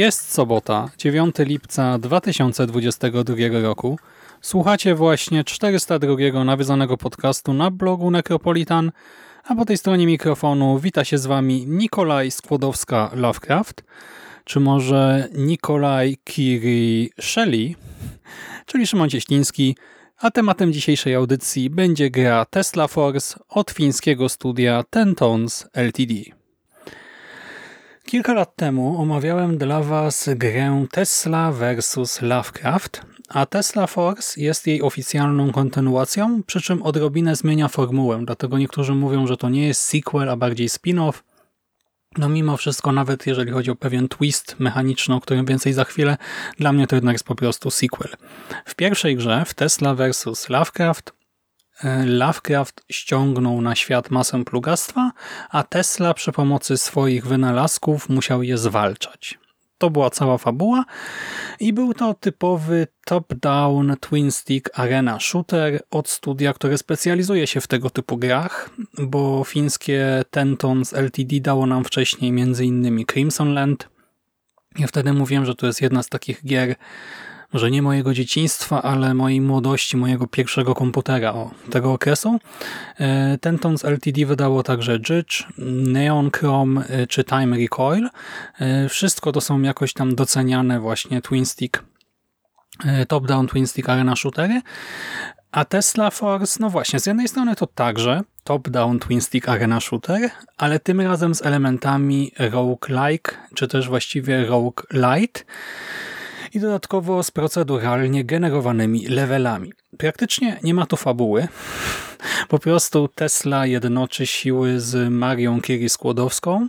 Jest sobota, 9 lipca 2022 roku. Słuchacie właśnie 402 nawiązanego podcastu na blogu Necropolitan, a po tej stronie mikrofonu wita się z Wami Nikolaj Skłodowska-Lovecraft, czy może Nikolaj Kiri Shelley, czyli Szymon Cieśliński, a tematem dzisiejszej audycji będzie gra Tesla Force od fińskiego studia Tentons Ltd. Kilka lat temu omawiałem dla Was grę Tesla vs. Lovecraft, a Tesla Force jest jej oficjalną kontynuacją, przy czym odrobinę zmienia formułę, dlatego niektórzy mówią, że to nie jest sequel, a bardziej spin-off. No mimo wszystko, nawet jeżeli chodzi o pewien twist mechaniczny, o którym więcej za chwilę, dla mnie to jednak jest po prostu sequel. W pierwszej grze, w Tesla vs. Lovecraft, Lovecraft ściągnął na świat masę plugastwa, a Tesla przy pomocy swoich wynalazków musiał je zwalczać. To była cała fabuła i był to typowy top-down twin stick arena shooter od studia, które specjalizuje się w tego typu grach, bo fińskie Tentons Ltd dało nam wcześniej m.in. Crimson Land. Ja wtedy mówiłem, że to jest jedna z takich gier może nie mojego dzieciństwa, ale mojej młodości, mojego pierwszego komputera o, tego okresu. E, Tentons Ltd wydało także Jitch, Neon Chrome e, czy Time Recoil. E, wszystko to są jakoś tam doceniane właśnie twin stick top-down twin stick arena shootery. A Tesla Force, no właśnie, z jednej strony to także top-down twin stick arena shooter, ale tym razem z elementami roguelike, czy też właściwie roguelite i dodatkowo z proceduralnie generowanymi levelami. Praktycznie nie ma tu fabuły. Po prostu Tesla jednoczy siły z Marią Curie Skłodowską,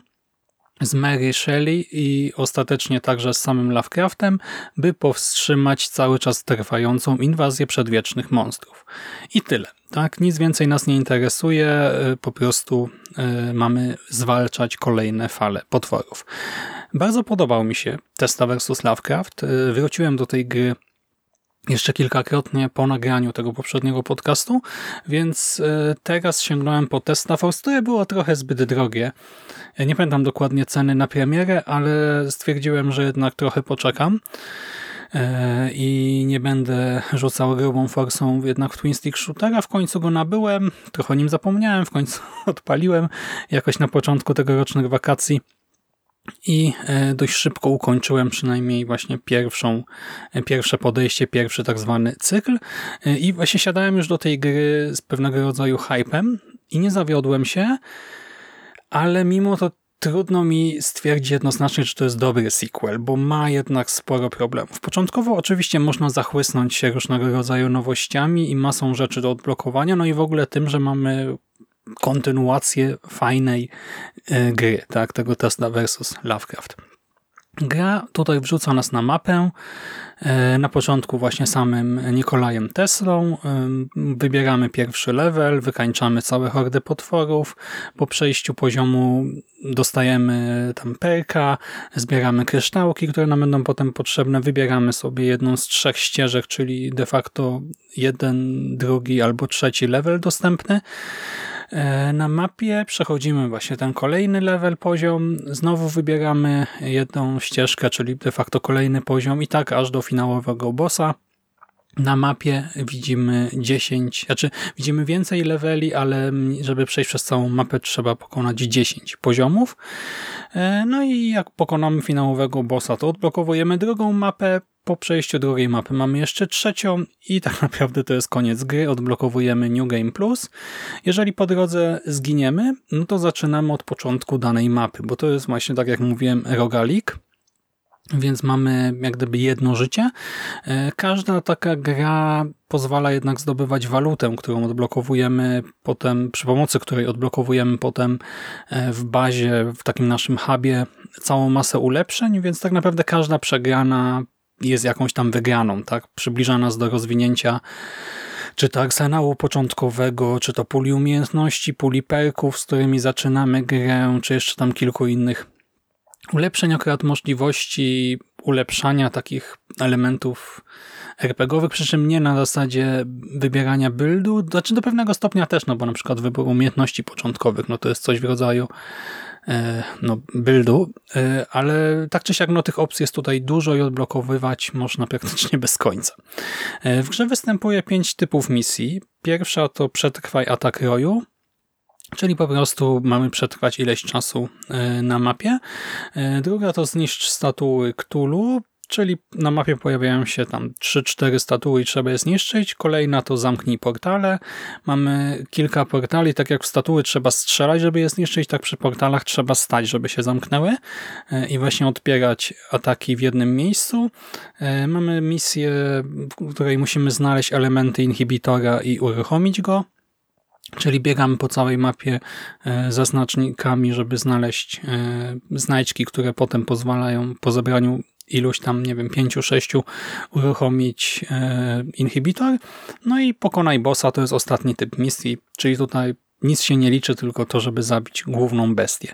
z Mary Shelley i ostatecznie także z samym Lovecraftem, by powstrzymać cały czas trwającą inwazję przedwiecznych monstrów. I tyle. Tak, nic więcej nas nie interesuje, po prostu y, mamy zwalczać kolejne fale potworów. Bardzo podobał mi się Testa vs. Lovecraft. Y, wróciłem do tej gry jeszcze kilkakrotnie po nagraniu tego poprzedniego podcastu, więc y, teraz sięgnąłem po Testa Force, które było trochę zbyt drogie. Nie pamiętam dokładnie ceny na premierę, ale stwierdziłem, że jednak trochę poczekam y, i nie będę rzucał grubą forsą jednak w Twin Stick Shootera. W końcu go nabyłem, trochę o nim zapomniałem, w końcu odpaliłem jakoś na początku tegorocznych wakacji i e, dość szybko ukończyłem przynajmniej właśnie pierwszą, e, pierwsze podejście, pierwszy tak zwany cykl e, i właśnie siadałem już do tej gry z pewnego rodzaju hypem i nie zawiodłem się, ale mimo to trudno mi stwierdzić jednoznacznie, czy to jest dobry sequel, bo ma jednak sporo problemów. Początkowo oczywiście można zachłysnąć się różnego rodzaju nowościami i masą rzeczy do odblokowania, no i w ogóle tym, że mamy kontynuację fajnej e, gry, tak, tego Tesla versus Lovecraft. Gra tutaj wrzuca nas na mapę, e, na początku właśnie samym Nikolajem Teslą. E, wybieramy pierwszy level, wykańczamy całe hordy potworów. Po przejściu poziomu dostajemy tam perka, zbieramy kryształki, które nam będą potem potrzebne. Wybieramy sobie jedną z trzech ścieżek, czyli de facto jeden, drugi albo trzeci level dostępny. E, na mapie przechodzimy właśnie ten kolejny level, poziom, znowu wybieramy jedną ścieżkę, czyli de facto kolejny poziom i tak aż do finałowego bossa. na mapie widzimy 10, znaczy widzimy więcej leveli, ale żeby przejść przez całą mapę trzeba pokonać 10 poziomów. E, no i jak pokonamy finałowego bossa, to odblokowujemy drugą mapę. Po przejściu drugiej mapy mamy jeszcze trzecią i tak naprawdę to jest koniec gry. Odblokowujemy New Game Plus. Jeżeli po drodze zginiemy, no to zaczynamy od początku danej mapy, bo to jest właśnie, tak jak mówiłem, rogalik więc mamy jak gdyby jedno życie. E, każda taka gra pozwala jednak zdobywać walutę, którą odblokowujemy potem, przy pomocy której odblokowujemy potem e, w bazie, w takim naszym hubie całą masę ulepszeń, więc tak naprawdę każda przegrana jest jakąś tam wygraną, tak? Przybliża nas do rozwinięcia czy to arsenału początkowego, czy to puli umiejętności, puli perków, z którymi zaczynamy grę, czy jeszcze tam kilku innych ulepszeń, akurat możliwości ulepszania takich elementów RPGowych, przy czym nie na zasadzie wybierania buildu, znaczy do pewnego stopnia też, no bo na przykład wybór umiejętności początkowych, no to jest coś w rodzaju no, buildu, e, ale tak czy siak no, tych opcji jest tutaj dużo i odblokowywać można praktycznie bez końca. E, w grze występuje pięć typów misji. Pierwsza to przetrwaj atak roju, Czyli po prostu mamy przetrwać ileś czasu e, na mapie. E, druga to zniszcz statuły Cthulhu, czyli na mapie pojawiają się tam 3-4 statuły i trzeba je zniszczyć. Kolejna to zamknij portale. Mamy kilka portali, tak jak w statuły trzeba strzelać, żeby je zniszczyć, tak przy portalach trzeba stać, żeby się zamknęły e, i właśnie odpierać ataki w jednym miejscu. Mamy misję, w której musimy znaleźć elementy inhibitora i uruchomić go. Czyli biegamy po całej mapie e, zaznacznikami, żeby znaleźć e, znajdźki, które potem pozwalają po zebraniu iluś tam, nie wiem, pięciu, sześciu uruchomić e, inhibitor. No i pokonaj bossa, to jest ostatni typ misji, czyli tutaj nic się nie liczy, tylko to, żeby zabić główną bestię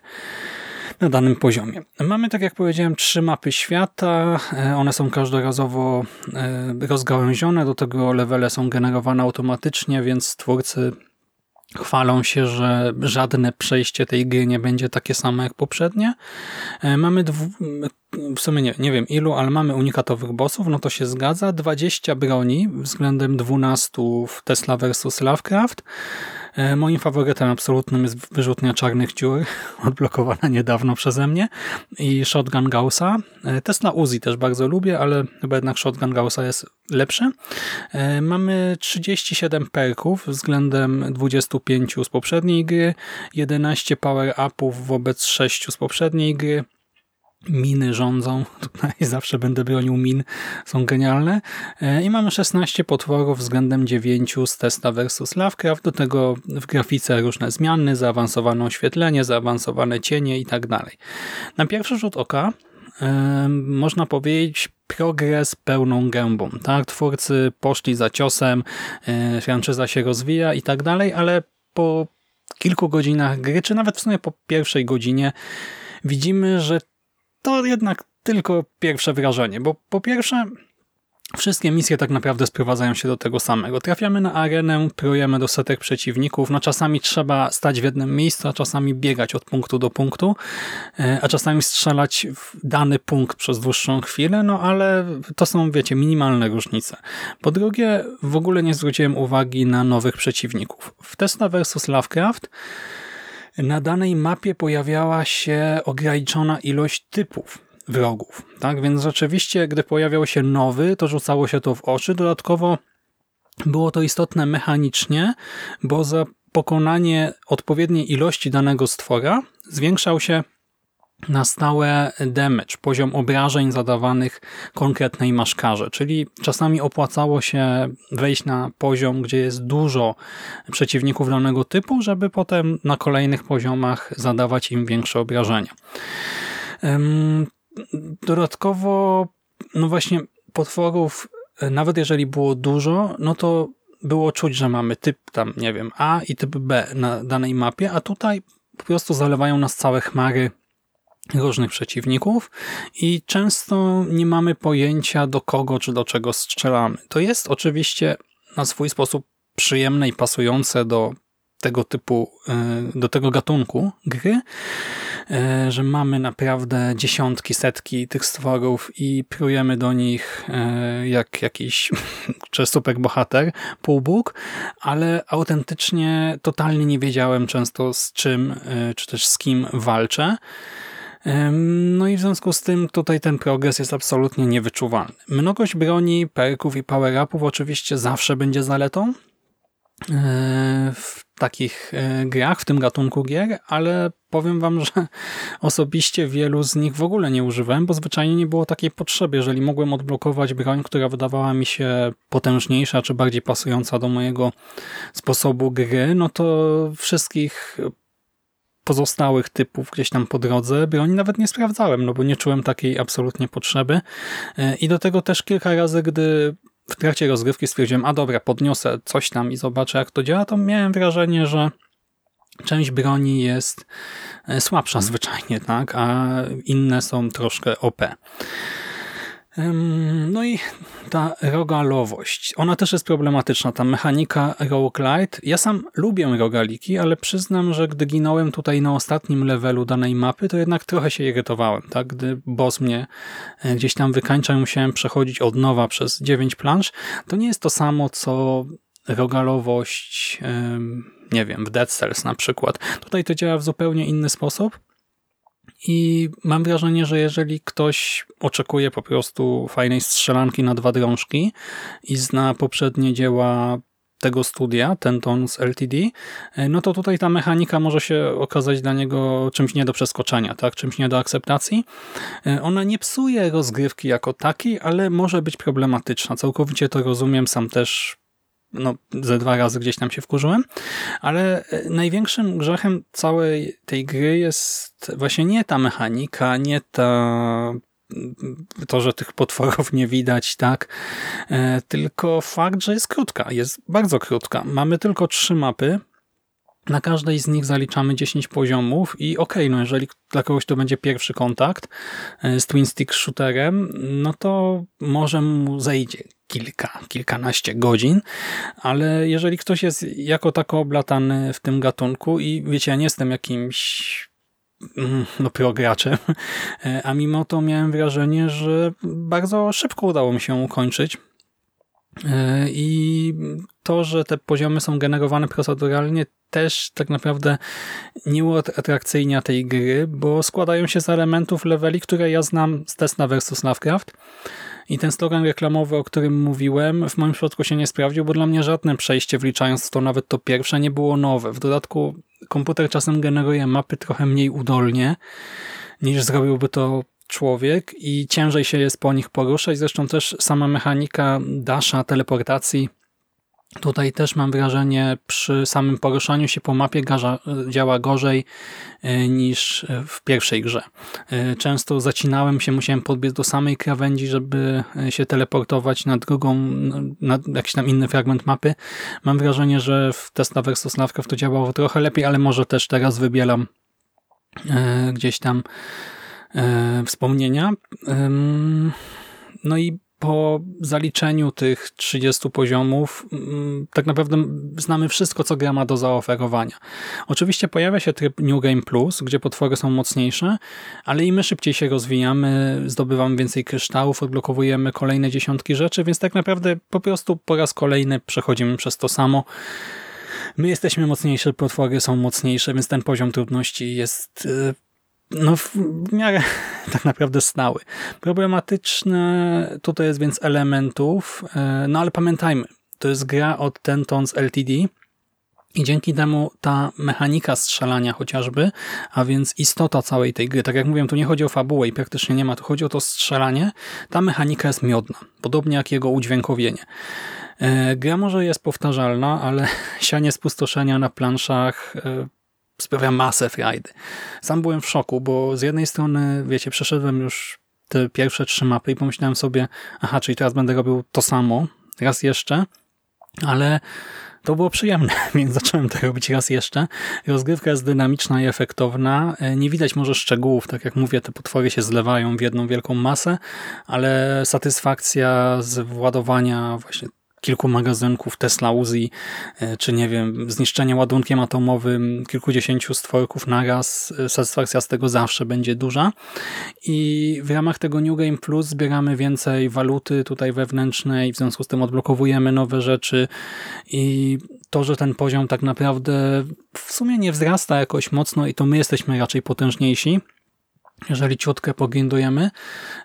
na danym poziomie. Mamy, tak jak powiedziałem, trzy mapy świata. One są każdorazowo rozgałęzione, do tego levele są generowane automatycznie, więc twórcy Chwalą się, że żadne przejście tej gry nie będzie takie samo jak poprzednie. E, mamy w sumie nie, nie wiem ilu, ale mamy unikatowych bossów, no to się zgadza. 20 broni względem 12 w Tesla vs. Lovecraft. E, moim faworytem absolutnym jest wyrzutnia czarnych dziur, odblokowana niedawno przeze mnie i Shotgun Gaussa. E, Tesla Uzi też bardzo lubię, ale chyba jednak Shotgun Gaussa jest lepszy. E, mamy 37 perków względem 25 z poprzedniej gry, 11 power-upów wobec 6 z poprzedniej gry, miny rządzą. Tutaj zawsze będę bronił min. Są genialne. E, I mamy 16 potworów względem 9 z Testa versus Lovecraft. Do tego w grafice różne zmiany, zaawansowane oświetlenie, zaawansowane cienie i tak dalej. Na pierwszy rzut oka e, można powiedzieć progres pełną gębą. Tak? Twórcy poszli za ciosem, e, franczyza się rozwija i tak dalej, ale po kilku godzinach gry, czy nawet w sumie po pierwszej godzinie widzimy, że to jednak tylko pierwsze wrażenie, bo po pierwsze Wszystkie misje tak naprawdę sprowadzają się do tego samego. Trafiamy na arenę, prujemy do setek przeciwników, no czasami trzeba stać w jednym miejscu, a czasami biegać od punktu do punktu, e, a czasami strzelać w dany punkt przez dłuższą chwilę, no ale to są, wiecie, minimalne różnice. Po drugie, w ogóle nie zwróciłem uwagi na nowych przeciwników. W Tesla vs. Lovecraft na danej mapie pojawiała się ograniczona ilość typów wrogów. Tak więc rzeczywiście, gdy pojawiał się nowy, to rzucało się to w oczy. Dodatkowo było to istotne mechanicznie, bo za pokonanie odpowiedniej ilości danego stwora zwiększał się na stałe damage, poziom obrażeń zadawanych konkretnej maszkarze, czyli czasami opłacało się wejść na poziom, gdzie jest dużo przeciwników danego typu, żeby potem na kolejnych poziomach zadawać im większe obrażenia. Dodatkowo, no właśnie potworów, nawet jeżeli było dużo, no to było czuć, że mamy typ tam, nie wiem, A i typ B na danej mapie, a tutaj po prostu zalewają nas całe chmary różnych przeciwników i często nie mamy pojęcia do kogo czy do czego strzelamy. To jest oczywiście na swój sposób przyjemne i pasujące do tego typu, do tego gatunku gry, że mamy naprawdę dziesiątki, setki tych stworów i prujemy do nich jak jakiś czy super bohater, półbóg, ale autentycznie totalnie nie wiedziałem często z czym, czy też z kim walczę. No i w związku z tym tutaj ten progres jest absolutnie niewyczuwalny. Mnogość broni, perków i power-upów oczywiście zawsze będzie zaletą e, w takich e, grach, w tym gatunku gier, ale powiem wam, że osobiście wielu z nich w ogóle nie używałem, bo zwyczajnie nie było takiej potrzeby. Jeżeli mogłem odblokować broń, która wydawała mi się potężniejsza, czy bardziej pasująca do mojego sposobu gry, no to wszystkich pozostałych typów gdzieś tam po drodze broni nawet nie sprawdzałem, no bo nie czułem takiej absolutnie potrzeby. E, I do tego też kilka razy, gdy w trakcie rozgrywki stwierdziłem, a dobra, podniosę coś tam i zobaczę jak to działa, to miałem wrażenie, że część broni jest e, słabsza zwyczajnie, tak, a inne są troszkę OP. No i ta rogalowość, ona też jest problematyczna, ta mechanika roguelite. Ja sam lubię rogaliki, ale przyznam, że gdy ginąłem tutaj na ostatnim levelu danej mapy, to jednak trochę się irytowałem, tak? Gdy boss mnie e, gdzieś tam wykańczał i musiałem przechodzić od nowa przez 9 plansz, to nie jest to samo, co rogalowość, nie wiem, w Dead Cells na przykład. Tutaj to działa w zupełnie inny sposób i mam wrażenie, że jeżeli ktoś oczekuje po prostu fajnej strzelanki na dwa drążki i zna poprzednie dzieła tego studia, ten ton z LTD, e, no to tutaj ta mechanika może się okazać dla niego czymś nie do przeskoczenia, tak? czymś nie do akceptacji. E, ona nie psuje rozgrywki jako takiej, ale może być problematyczna. Całkowicie to rozumiem, sam też no, ze dwa razy gdzieś tam się wkurzyłem, ale e, największym grzechem całej tej gry jest właśnie nie ta mechanika, nie ta to, że tych potworów nie widać, tak, e, tylko fakt, że jest krótka, jest bardzo krótka. Mamy tylko trzy mapy, na każdej z nich zaliczamy 10 poziomów i okej, okay, no jeżeli dla kogoś to będzie pierwszy kontakt e, z Twin Stick Shooterem, no to może mu zejdzie kilka, kilkanaście godzin, ale jeżeli ktoś jest jako tako oblatany w tym gatunku i wiecie, ja nie jestem jakimś mm, no prograczem, e, a mimo to miałem wrażenie, że bardzo szybko udało mi się ukończyć i to, że te poziomy są generowane proceduralnie też tak naprawdę nie uatrakcyjnia tej gry, bo składają się z elementów leveli, które ja znam z Tesla vs. Lovecraft i ten slogan reklamowy, o którym mówiłem, w moim przypadku się nie sprawdził, bo dla mnie żadne przejście, wliczając to nawet to pierwsze, nie było nowe. W dodatku komputer czasem generuje mapy trochę mniej udolnie, niż zrobiłby to człowiek i ciężej się jest po nich poruszać. Zresztą też sama mechanika dasza, teleportacji Tutaj też mam wrażenie, przy samym poruszaniu się po mapie garza, działa gorzej e, niż w pierwszej grze. E, często zacinałem się, musiałem podbiec do samej krawędzi, żeby e, się teleportować na drugą, na jakiś tam inny fragment mapy. Mam wrażenie, że w Tesla vs. Lovecraft to działało trochę lepiej, ale może też teraz wybieram gdzieś tam wspomnienia. No i po zaliczeniu tych 30 poziomów mm, tak naprawdę znamy wszystko, co gra ma do zaoferowania. Oczywiście pojawia się tryb New Game Plus, gdzie potwory są mocniejsze, ale i my szybciej się rozwijamy, zdobywamy więcej kryształów, odblokowujemy kolejne dziesiątki rzeczy, więc tak naprawdę po prostu po raz kolejny przechodzimy przez to samo. My jesteśmy mocniejsze, potwory są mocniejsze, więc ten poziom trudności jest y, no w miarę tak naprawdę stały. Problematyczne tutaj jest więc elementów, e, no ale pamiętajmy, to jest gra od Tentons LTD i dzięki temu ta mechanika strzelania chociażby, a więc istota całej tej gry, tak jak mówiłem, tu nie chodzi o fabułę i praktycznie nie ma, tu chodzi o to strzelanie, ta mechanika jest miodna, podobnie jak jego udźwiękowienie. E, gra może jest powtarzalna, ale sianie spustoszenia na planszach e, sprawia masę frajdy. Sam byłem w szoku, bo z jednej strony, wiecie, przeszedłem już te pierwsze trzy mapy i pomyślałem sobie, aha, czyli teraz będę robił to samo, raz jeszcze, ale to było przyjemne, więc zacząłem to robić raz jeszcze. Rozgrywka jest dynamiczna i efektowna. Nie widać może szczegółów, tak jak mówię, te potwory się zlewają w jedną wielką masę, ale satysfakcja z władowania właśnie kilku magazynków Tesla Uzi, e, czy nie wiem, zniszczenie ładunkiem atomowym kilkudziesięciu stworków naraz, e, satysfakcja z tego zawsze będzie duża. I w ramach tego New Game Plus zbieramy więcej waluty tutaj wewnętrznej, w związku z tym odblokowujemy nowe rzeczy i to, że ten poziom tak naprawdę w sumie nie wzrasta jakoś mocno i to my jesteśmy raczej potężniejsi, jeżeli ciutkę pogindujemy,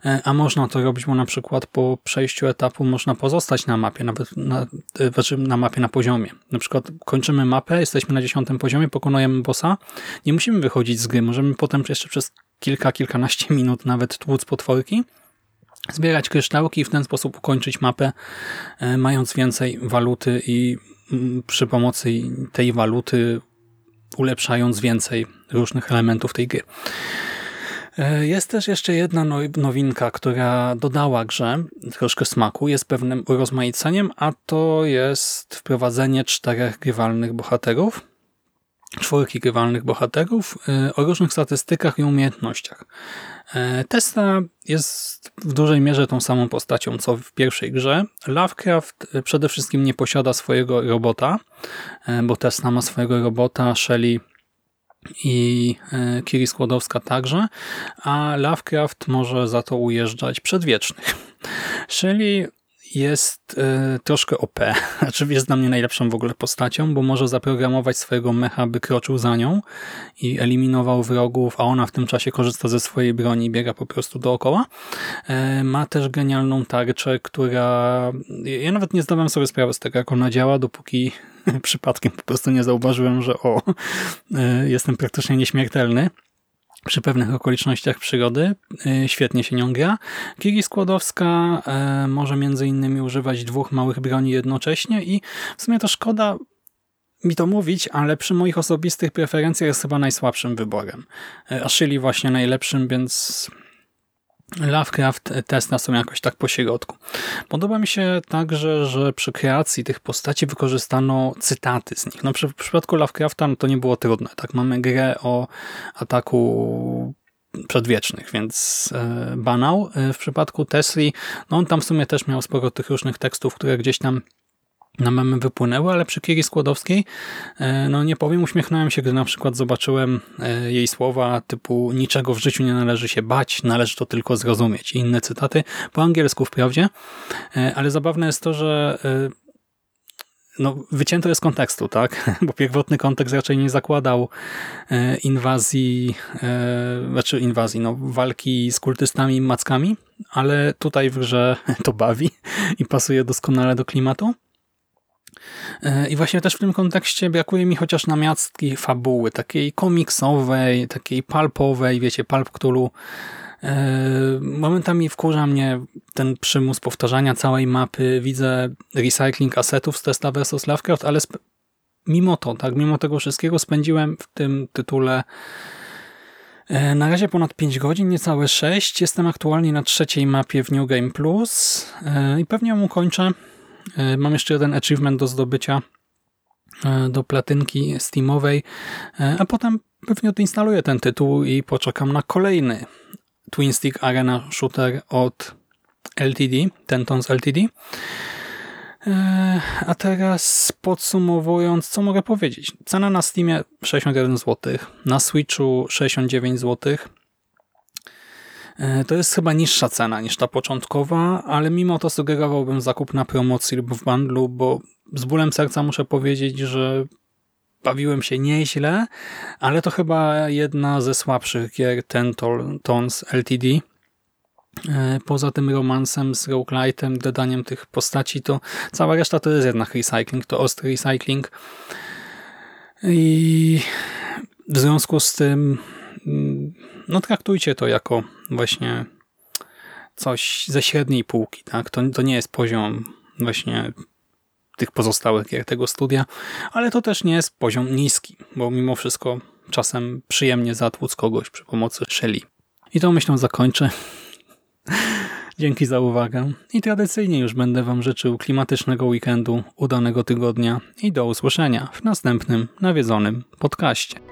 e, a można to robić, bo na przykład po przejściu etapu można pozostać na mapie, nawet na, e, znaczy na mapie na poziomie. Na przykład kończymy mapę, jesteśmy na dziesiątym poziomie, pokonujemy bossa, nie musimy wychodzić z gry, możemy potem jeszcze przez kilka, kilkanaście minut nawet tłuc potworki, zbierać kryształki i w ten sposób ukończyć mapę, e, mając więcej waluty i mm, przy pomocy tej waluty ulepszając więcej różnych elementów tej gry. E, jest też jeszcze jedna no, nowinka, która dodała grze troszkę smaku, jest pewnym urozmaiceniem, a to jest wprowadzenie czterech grywalnych bohaterów, czwórki grywalnych bohaterów e, o różnych statystykach i umiejętnościach. E, Tesla jest w dużej mierze tą samą postacią, co w pierwszej grze. Lovecraft przede wszystkim nie posiada swojego robota, bo Tesla ma swojego robota, Shelley i e, Kiri Skłodowska także, a Lovecraft może za to ujeżdżać przedwiecznych. Czyli jest y, troszkę OP. Znaczy jest dla mnie najlepszą w ogóle postacią, bo może zaprogramować swojego mecha, by kroczył za nią i eliminował wrogów, a ona w tym czasie korzysta ze swojej broni i biega po prostu dookoła. Y, ma też genialną tarczę, która... Ja nawet nie zdawałem sobie sprawy z tego, jak ona działa, dopóki przypadkiem po prostu nie zauważyłem, że o, y, jestem praktycznie nieśmiertelny przy pewnych okolicznościach przyrody. Y, świetnie się nią gra. Kiri Skłodowska y, może między innymi używać dwóch małych broni jednocześnie i w sumie to szkoda mi to mówić, ale przy moich osobistych preferencjach jest chyba najsłabszym wyborem. A właśnie najlepszym, więc Lovecraft, Tesla są jakoś tak po środku. Podoba mi się także, że przy kreacji tych postaci wykorzystano cytaty z nich. No przy, w przypadku Lovecrafta no to nie było trudne. Tak Mamy grę o ataku przedwiecznych, więc e, banał. E, w przypadku Tesli, no on tam w sumie też miał sporo tych różnych tekstów, które gdzieś tam na memy wypłynęły, ale przy Kiri Skłodowskiej, e, no nie powiem, uśmiechnąłem się, gdy na przykład zobaczyłem e, jej słowa typu niczego w życiu nie należy się bać, należy to tylko zrozumieć i inne cytaty, po angielsku wprawdzie, e, ale zabawne jest to, że no, wycięto je z kontekstu, tak? Bo pierwotny kontekst raczej nie zakładał inwazji, znaczy inwazji, no, walki z kultystami i mackami, ale tutaj w grze to bawi i pasuje doskonale do klimatu. E, I właśnie też w tym kontekście brakuje mi chociaż namiastki fabuły, takiej komiksowej, takiej palpowej, wiecie, palp Cthulhu. E, momentami wkurza mnie ten przymus powtarzania całej mapy. Widzę recycling asetów z Tesla vs. Lovecraft, ale mimo to, tak, mimo tego wszystkiego spędziłem w tym tytule e, na razie ponad 5 godzin, niecałe 6. Jestem aktualnie na trzeciej mapie w New Game Plus i pewnie ją ukończę. E, mam jeszcze jeden achievement do zdobycia e, do platynki Steamowej, e, a potem pewnie odinstaluję ten tytuł i poczekam na kolejny Twin Stick Arena Shooter od LTD, Tentons LTD. A teraz podsumowując, co mogę powiedzieć? Cena na Steamie 61 zł, na Switchu 69 zł, to jest chyba niższa cena niż ta początkowa, ale mimo to sugerowałbym zakup na promocji lub w bundlu, bo z bólem serca muszę powiedzieć, że bawiłem się nieźle, ale to chyba jedna ze słabszych gier ten Tons LTD. E, poza tym romansem z roguelite'em, dodaniem tych postaci, to cała reszta to jest jednak recycling, to ostry recycling. I w związku z tym mm, no traktujcie to jako właśnie coś ze średniej półki. Tak? To, to nie jest poziom właśnie tych pozostałych gier tego studia, ale to też nie jest poziom niski, bo mimo wszystko czasem przyjemnie zatłuc kogoś przy pomocy Shelly. I to myślą zakończę. Dzięki za uwagę i tradycyjnie już będę Wam życzył klimatycznego weekendu, udanego tygodnia i do usłyszenia w następnym nawiedzonym podcaście.